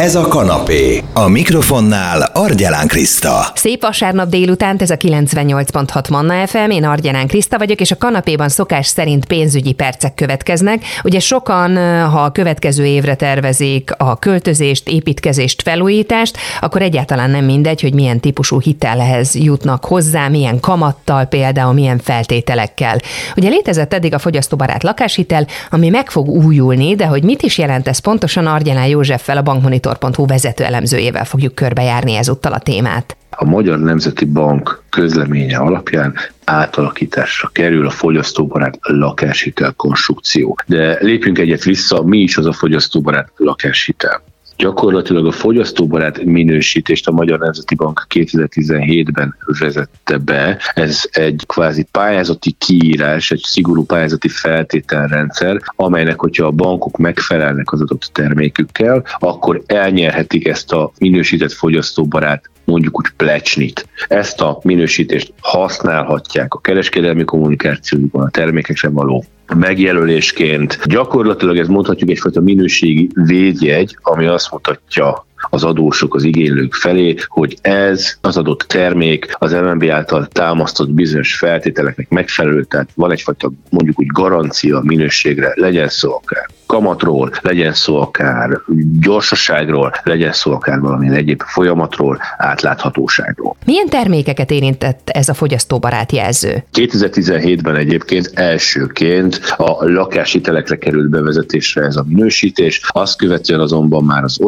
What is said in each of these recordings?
Ez a kanapé. A mikrofonnál Argyelán Kriszta. Szép vasárnap délután, ez a 98.6 Manna FM, én Argyelán Kriszta vagyok, és a kanapéban szokás szerint pénzügyi percek következnek. Ugye sokan, ha a következő évre tervezik a költözést, építkezést, felújítást, akkor egyáltalán nem mindegy, hogy milyen típusú hitelhez jutnak hozzá, milyen kamattal például, milyen feltételekkel. Ugye létezett eddig a fogyasztóbarát lakáshitel, ami meg fog újulni, de hogy mit is jelent ez pontosan Argyelán Józseffel a bankmonitor monitor.hu vezető elemzőjével fogjuk körbejárni ezúttal a témát. A Magyar Nemzeti Bank közleménye alapján átalakításra kerül a fogyasztóbarát lakáshitel konstrukció. De lépjünk egyet vissza, mi is az a fogyasztóbarát lakáshitel? Gyakorlatilag a fogyasztóbarát minősítést a Magyar Nemzeti Bank 2017-ben vezette be. Ez egy kvázi pályázati kiírás, egy szigorú pályázati feltételrendszer, amelynek, hogyha a bankok megfelelnek az adott termékükkel, akkor elnyerhetik ezt a minősített fogyasztóbarát mondjuk úgy plecsnit. Ezt a minősítést használhatják a kereskedelmi kommunikációban, a termékekre való megjelölésként. Gyakorlatilag ez mondhatjuk egyfajta minőségi védjegy, ami azt mutatja az adósok, az igénylők felé, hogy ez az adott termék az MNB által támasztott bizonyos feltételeknek megfelelő, tehát van egyfajta mondjuk úgy garancia minőségre, legyen szó akár kamatról, legyen szó akár gyorsaságról, legyen szó akár valamilyen egyéb folyamatról, átláthatóságról. Milyen termékeket érintett ez a fogyasztóbarát jelző? 2017-ben egyébként elsőként a lakáshitelekre került bevezetésre ez a minősítés, azt követően azonban már az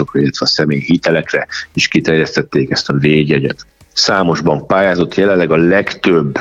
otthonbiztosításokra, illetve a személyi hitelekre is kiterjesztették ezt a védjegyet. Számos bank pályázott, jelenleg a legtöbb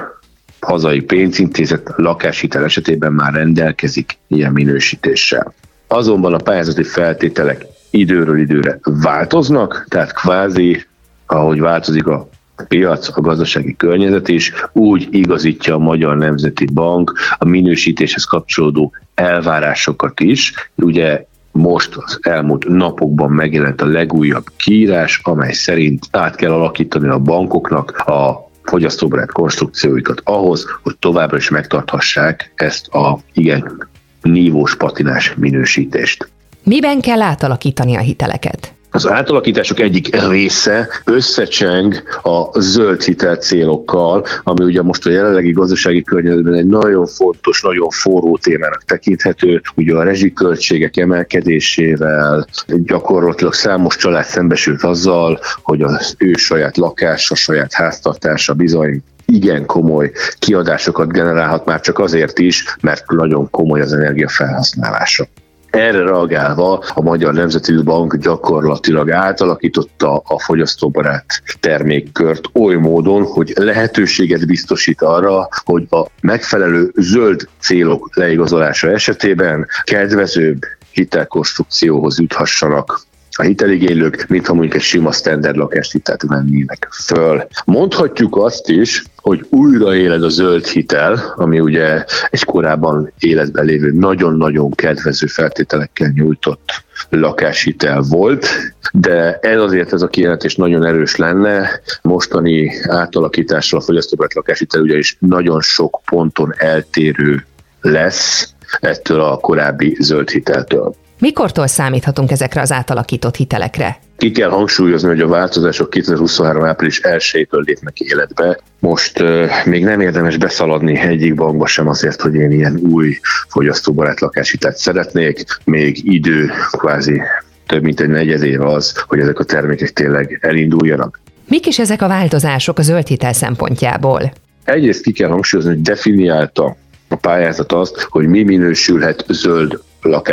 hazai pénzintézet lakáshitel esetében már rendelkezik ilyen minősítéssel. Azonban a pályázati feltételek időről időre változnak, tehát kvázi, ahogy változik a piac, a gazdasági környezet is, úgy igazítja a Magyar Nemzeti Bank a minősítéshez kapcsolódó elvárásokat is. Ugye most az elmúlt napokban megjelent a legújabb kiírás, amely szerint át kell alakítani a bankoknak a fogyasztóbarát konstrukcióikat ahhoz, hogy továbbra is megtarthassák ezt a igen nívós patinás minősítést. Miben kell átalakítani a hiteleket? Az átalakítások egyik része összecseng a zöld hitel célokkal, ami ugye most a jelenlegi gazdasági környezetben egy nagyon fontos, nagyon forró témának tekinthető. Ugye a rezsiköltségek emelkedésével gyakorlatilag számos család szembesült azzal, hogy az ő saját lakása, saját háztartása bizony igen komoly kiadásokat generálhat már csak azért is, mert nagyon komoly az energiafelhasználása. Erre reagálva a Magyar Nemzeti Bank gyakorlatilag átalakította a fogyasztóbarát termékkört oly módon, hogy lehetőséget biztosít arra, hogy a megfelelő zöld célok leigazolása esetében kedvezőbb hitelkonstrukcióhoz juthassanak a hiteligénylők, mintha mondjuk egy sima standard lakáshitelt vennének föl. Mondhatjuk azt is, hogy újraéled a zöld hitel, ami ugye egy korábban életben lévő nagyon-nagyon kedvező feltételekkel nyújtott lakáshitel volt, de ez azért ez a kijelentés nagyon erős lenne. Mostani átalakításra a fogyasztóbarát lakáshitel ugye is nagyon sok ponton eltérő lesz ettől a korábbi zöld hiteltől. Mikortól számíthatunk ezekre az átalakított hitelekre? Ki kell hangsúlyozni, hogy a változások 2023. április 1-től lépnek életbe. Most uh, még nem érdemes beszaladni egyik bankba sem azért, hogy én ilyen új fogyasztóbarát lakáshitelt szeretnék. Még idő, kvázi több mint egy negyed év az, hogy ezek a termékek tényleg elinduljanak. Mik is ezek a változások a zöld hitel szempontjából? Egyrészt ki kell hangsúlyozni, hogy definiálta a pályázat azt, hogy mi minősülhet zöld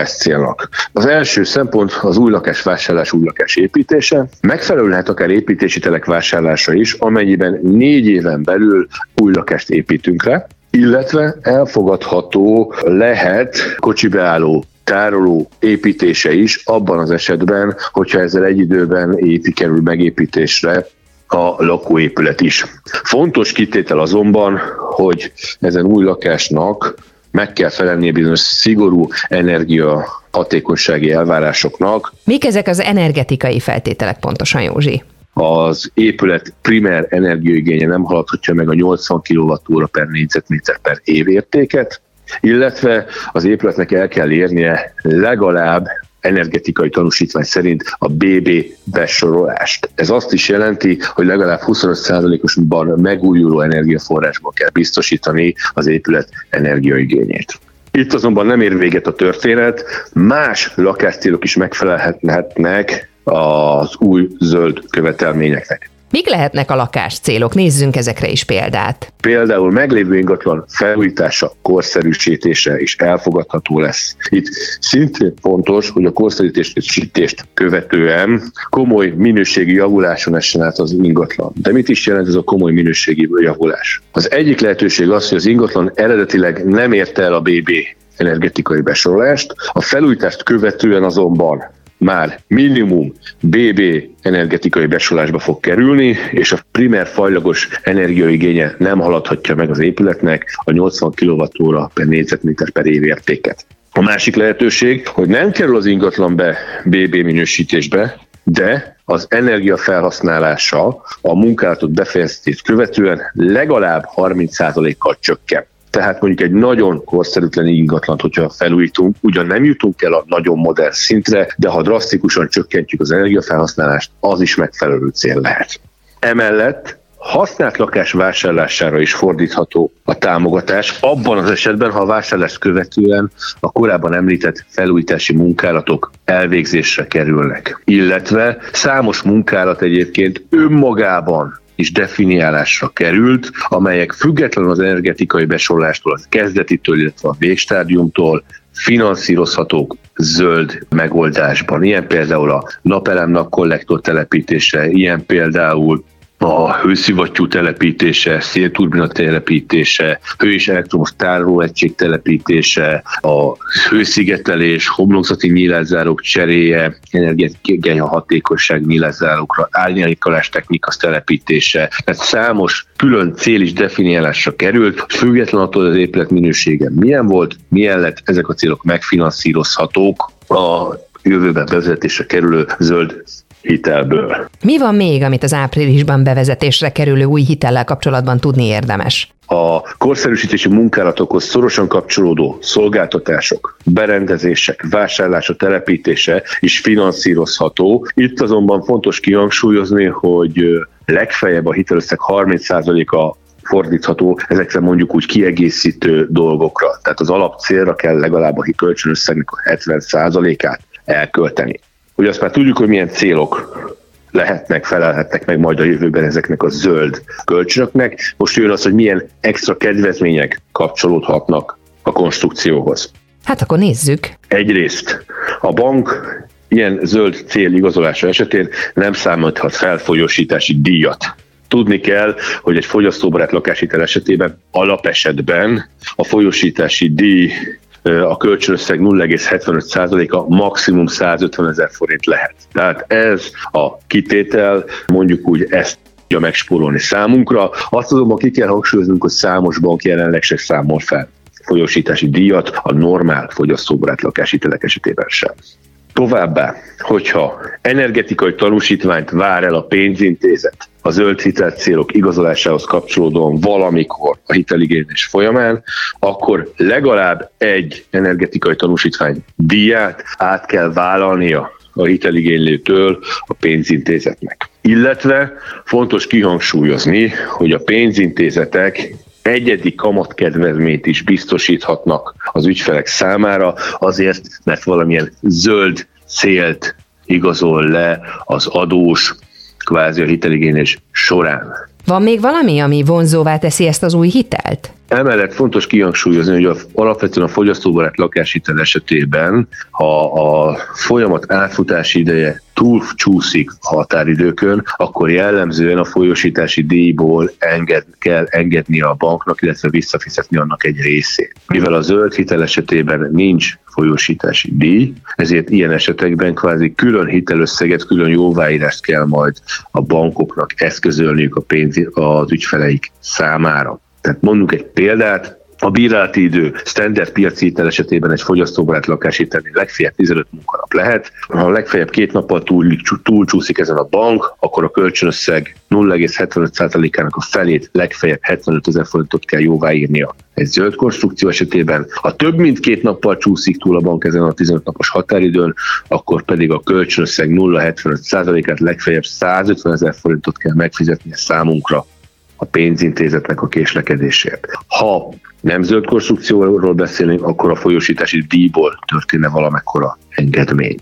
célnak. Az első szempont az új lakás vásárlás, új lakás építése. Megfelelő lehet akár építési telek vásárlása is, amennyiben négy éven belül új lakást építünk rá, illetve elfogadható lehet kocsibeálló tároló építése is abban az esetben, hogyha ezzel egy időben épi kerül megépítésre a lakóépület is. Fontos kitétel azonban, hogy ezen új lakásnak meg kell felelnie bizonyos szigorú energia hatékonysági elvárásoknak. Mik ezek az energetikai feltételek pontosan, Józsi? az épület primer energiaigénye nem haladhatja meg a 80 kWh per négyzetméter per év értéket, illetve az épületnek el kell érnie legalább energetikai tanúsítvány szerint a BB besorolást. Ez azt is jelenti, hogy legalább 25%-osban megújuló energiaforrásból kell biztosítani az épület energiaigényét. Itt azonban nem ér véget a történet, más lakáscélok is megfelelhetnek az új zöld követelményeknek. Mik lehetnek a lakás célok? Nézzünk ezekre is példát. Például meglévő ingatlan felújítása, korszerűsítése is elfogadható lesz. Itt szintén fontos, hogy a korszerűsítést követően komoly minőségi javuláson essen át az ingatlan. De mit is jelent ez a komoly minőségi javulás? Az egyik lehetőség az, hogy az ingatlan eredetileg nem érte el a BB energetikai besorolást, a felújítást követően azonban már minimum BB energetikai besolásba fog kerülni, és a primer fajlagos energiaigénye nem haladhatja meg az épületnek a 80 kWh per négyzetméter per év értéket. A másik lehetőség, hogy nem kerül az ingatlan be BB minősítésbe, de az energia felhasználása a munkálatot befejeztét követően legalább 30%-kal csökken tehát mondjuk egy nagyon korszerűtlen ingatlant, hogyha felújítunk, ugyan nem jutunk el a nagyon modern szintre, de ha drasztikusan csökkentjük az energiafelhasználást, az is megfelelő cél lehet. Emellett használt lakás vásárlására is fordítható a támogatás, abban az esetben, ha a vásárlást követően a korábban említett felújítási munkálatok elvégzésre kerülnek. Illetve számos munkálat egyébként önmagában is definiálásra került, amelyek függetlenül az energetikai besorolástól, az kezdetitől, illetve a végstádiumtól finanszírozhatók zöld megoldásban. Ilyen például a napelemnak kollektor telepítése, ilyen például a hőszivattyú telepítése, szélturbina telepítése, hő- és elektromos tárolóegység telepítése, a hőszigetelés, homlokzati nyílászárók cseréje, energiai hatékonyság nyílászárokra, árnyékolás technika telepítése, tehát számos külön cél is definiálásra került, független attól az épület minősége milyen volt, milyen lett, ezek a célok megfinanszírozhatók. A jövőben bevezetésre kerülő zöld hitelből. Mi van még, amit az áprilisban bevezetésre kerülő új hitellel kapcsolatban tudni érdemes? a korszerűsítési munkálatokhoz szorosan kapcsolódó szolgáltatások, berendezések, vásárlása, telepítése is finanszírozható. Itt azonban fontos kihangsúlyozni, hogy legfeljebb a hitelösszeg 30%-a fordítható ezekre mondjuk úgy kiegészítő dolgokra. Tehát az alapcélra kell legalább a kölcsönösszegnek a 70%-át elkölteni. Ugye azt már tudjuk, hogy milyen célok lehetnek, felelhetnek meg majd a jövőben ezeknek a zöld kölcsönöknek. Most jön az, hogy milyen extra kedvezmények kapcsolódhatnak a konstrukcióhoz. Hát akkor nézzük. Egyrészt a bank ilyen zöld cél igazolása esetén nem számíthat felfolyósítási díjat. Tudni kell, hogy egy fogyasztóbarát lakáshitel esetében alapesetben a folyosítási díj a kölcsönösszeg 0,75%-a maximum 150 ezer forint lehet. Tehát ez a kitétel, mondjuk úgy ezt tudja megspórolni számunkra. Azt azonban ki kell hangsúlyoznunk, hogy számos bank jelenleg se számol fel folyosítási díjat a normál fogyasztóbarát lakáshitelek esetében sem. Továbbá, hogyha energetikai tanúsítványt vár el a pénzintézet a zöld hitel célok igazolásához kapcsolódóan valamikor a hiteligényes folyamán, akkor legalább egy energetikai tanúsítvány díját át kell vállalnia a hiteligénylőtől a pénzintézetnek. Illetve fontos kihangsúlyozni, hogy a pénzintézetek egyedi kamatkedvezményt is biztosíthatnak az ügyfelek számára, azért, mert valamilyen zöld célt igazol le az adós kvázi a hiteligényes során. Van még valami, ami vonzóvá teszi ezt az új hitelt? Emellett fontos kihangsúlyozni, hogy a, alapvetően a fogyasztóbarát lakáshitel esetében, ha a folyamat átfutási ideje túl csúszik a határidőkön, akkor jellemzően a folyosítási díjból enged, kell engedni a banknak, illetve visszafizetni annak egy részét. Mivel a zöld hitel esetében nincs folyósítási díj, ezért ilyen esetekben kvázi külön hitelösszeget, külön jóváírást kell majd a bankoknak eszközölniük a pénz az ügyfeleik számára. Tehát mondjuk egy példát, A bírálati idő standard piaci hitel esetében egy fogyasztóbarát lakáshitelnél legfeljebb 15 munkanap lehet. Ha legfeljebb két nappal túl, túlcsúszik ezen a bank, akkor a kölcsönösszeg 0,75%-ának a felét legfeljebb 75 ezer forintot kell jóváírnia. Egy zöld konstrukció esetében, ha több mint két nappal csúszik túl a bank ezen a 15 napos határidőn, akkor pedig a kölcsönösszeg 0,75%-át legfeljebb 150 ezer forintot kell megfizetnie számunkra a pénzintézetnek a késlekedésért. Ha nem zöld konstrukcióról beszélünk, akkor a folyosítási díjból történne valamekkora engedmény.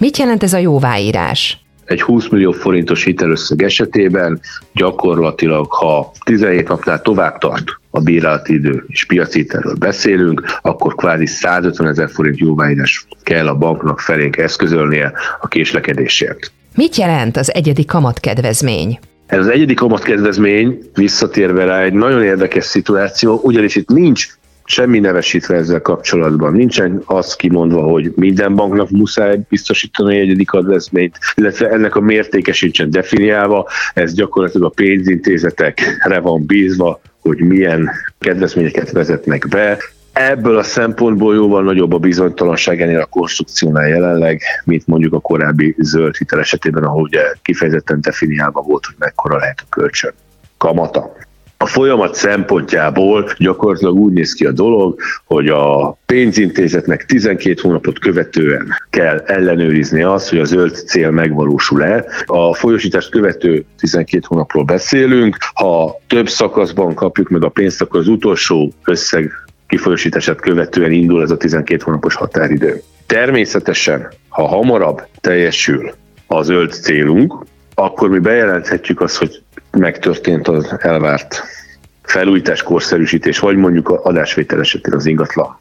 Mit jelent ez a jóváírás? Egy 20 millió forintos hitelösszeg esetében gyakorlatilag, ha 17 napnál tovább tart a bírálati idő és piaci hitelről beszélünk, akkor kvázi 150 ezer forint jóváírás kell a banknak felénk eszközölnie a késlekedésért. Mit jelent az egyedi kamatkedvezmény? Ez az egyedi kamatkedvezmény, visszatérve rá, egy nagyon érdekes szituáció, ugyanis itt nincs semmi nevesítve ezzel kapcsolatban. Nincsen az kimondva, hogy minden banknak muszáj biztosítani egy egyedik kedvezményt, illetve ennek a mértéke sincsen definiálva, ez gyakorlatilag a pénzintézetekre van bízva, hogy milyen kedvezményeket vezetnek be. Ebből a szempontból jóval nagyobb a bizonytalanság ennél a konstrukciónál jelenleg, mint mondjuk a korábbi zöld hitel esetében, ahol ugye kifejezetten definiálva volt, hogy mekkora lehet a kölcsön kamata. A folyamat szempontjából gyakorlatilag úgy néz ki a dolog, hogy a pénzintézetnek 12 hónapot követően kell ellenőrizni azt, hogy a zöld cél megvalósul-e. A folyosítást követő 12 hónapról beszélünk. Ha több szakaszban kapjuk meg a pénzt, akkor az utolsó összeg kifolyosítását követően indul ez a 12 hónapos határidő. Természetesen, ha hamarabb teljesül a zöld célunk, akkor mi bejelenthetjük azt, hogy megtörtént az elvárt felújítás, korszerűsítés, vagy mondjuk a adásvétel esetén az ingatlan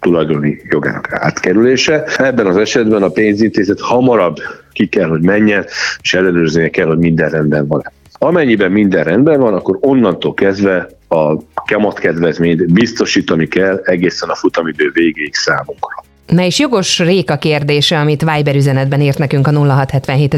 tulajdoni jogának átkerülése. Ebben az esetben a pénzintézet hamarabb ki kell, hogy menjen, és ellenőrznie kell, hogy minden rendben van. Amennyiben minden rendben van, akkor onnantól kezdve a kamatkedvezményt biztosítani kell egészen a futamidő végéig számunkra. Na és jogos Réka kérdése, amit Viber üzenetben írt nekünk a 0677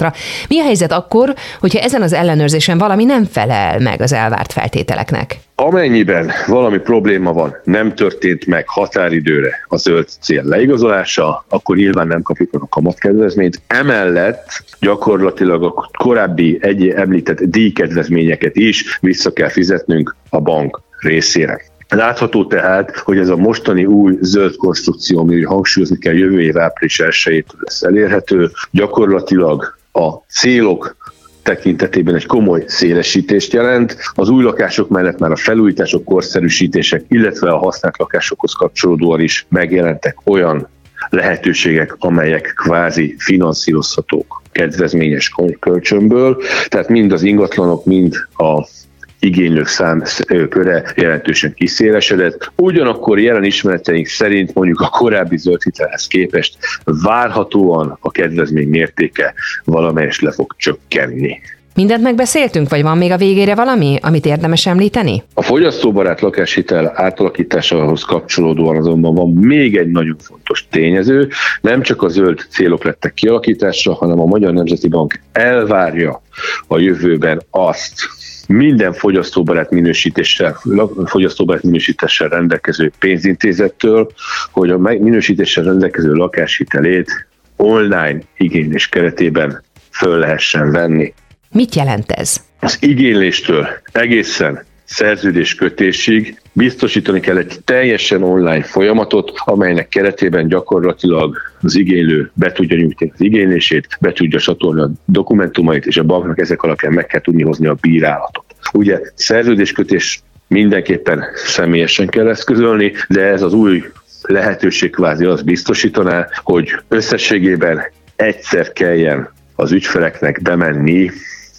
ra Mi a helyzet akkor, hogyha ezen az ellenőrzésen valami nem felel meg az elvárt feltételeknek? Amennyiben valami probléma van, nem történt meg határidőre a zöld cél leigazolása, akkor nyilván nem kapjuk a kamatkedvezményt. Emellett gyakorlatilag a korábbi egy említett díjkedvezményeket is vissza kell fizetnünk a bank részére. Látható tehát, hogy ez a mostani új zöld konstrukció, ami hangsúlyozni kell jövő év április 1 lesz elérhető, gyakorlatilag a célok tekintetében egy komoly szélesítést jelent. Az új lakások mellett már a felújítások, korszerűsítések, illetve a használt lakásokhoz kapcsolódóan is megjelentek olyan lehetőségek, amelyek kvázi finanszírozhatók kedvezményes kölcsönből, tehát mind az ingatlanok, mind a igénylők szám köre jelentősen kiszélesedett. Ugyanakkor jelen ismereteink szerint mondjuk a korábbi zöld hitelhez képest várhatóan a kedvezmény mértéke valamelyest le fog csökkenni. Mindent megbeszéltünk, vagy van még a végére valami, amit érdemes említeni? A fogyasztóbarát lakáshitel átalakításához kapcsolódóan azonban van még egy nagyon fontos tényező. Nem csak a zöld célok lettek kialakításra, hanem a Magyar Nemzeti Bank elvárja a jövőben azt, minden fogyasztóbarát minősítéssel, fogyasztóbarát minősítéssel rendelkező pénzintézettől, hogy a minősítéssel rendelkező lakáshitelét online igénylés keretében föl lehessen venni. Mit jelent ez? Az igényléstől egészen szerződés kötésig biztosítani kell egy teljesen online folyamatot, amelynek keretében gyakorlatilag az igénylő be tudja nyújtani az igénylését, be tudja csatolni a dokumentumait, és a banknak ezek alapján meg kell tudni hozni a bírálatot. Ugye szerződéskötés mindenképpen személyesen kell eszközölni, de ez az új lehetőség kvázi azt biztosítaná, hogy összességében egyszer kelljen az ügyfeleknek bemenni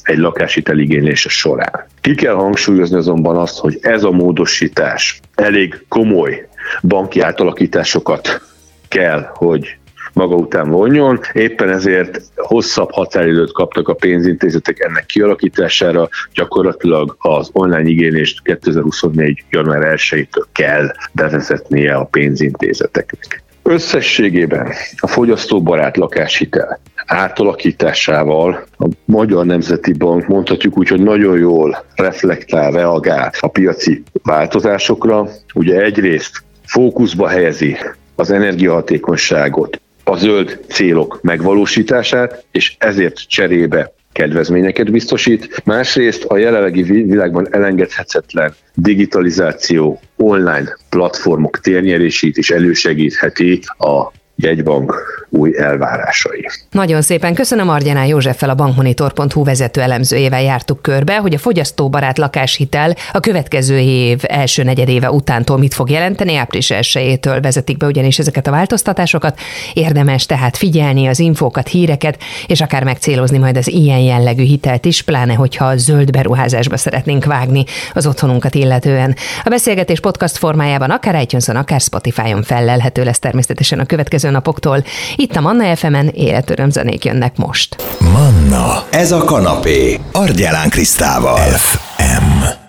egy lakáshitel igénylése során. Ki kell hangsúlyozni azonban azt, hogy ez a módosítás elég komoly banki átalakításokat kell, hogy maga után vonjon. Éppen ezért hosszabb határidőt kaptak a pénzintézetek ennek kialakítására, gyakorlatilag az online igénylést 2024. január 1-től kell bevezetnie a pénzintézeteknek. Összességében a fogyasztóbarát lakáshitel átalakításával a Magyar Nemzeti Bank mondhatjuk úgy, hogy nagyon jól reflektál, reagál a piaci változásokra. Ugye egyrészt fókuszba helyezi az energiahatékonyságot, a zöld célok megvalósítását, és ezért cserébe kedvezményeket biztosít. Másrészt a jelenlegi világban elengedhetetlen digitalizáció, online platformok térnyerését is elősegítheti a jegybank új elvárásai. Nagyon szépen köszönöm Argyaná Józseffel a bankmonitor.hu vezető elemzőjével jártuk körbe, hogy a fogyasztóbarát lakáshitel a következő év első negyedéve utántól mit fog jelenteni, április 1 vezetik be ugyanis ezeket a változtatásokat. Érdemes tehát figyelni az infókat, híreket, és akár megcélozni majd az ilyen jellegű hitelt is, pláne hogyha a zöld beruházásba szeretnénk vágni az otthonunkat illetően. A beszélgetés podcast formájában akár itunes akár Spotify-on fellelhető lesz természetesen a következő napoktól. Itt a Manna FM-en életöröm zenék jönnek most. Manna, ez a kanapé, Argyelán Krisztával. FM.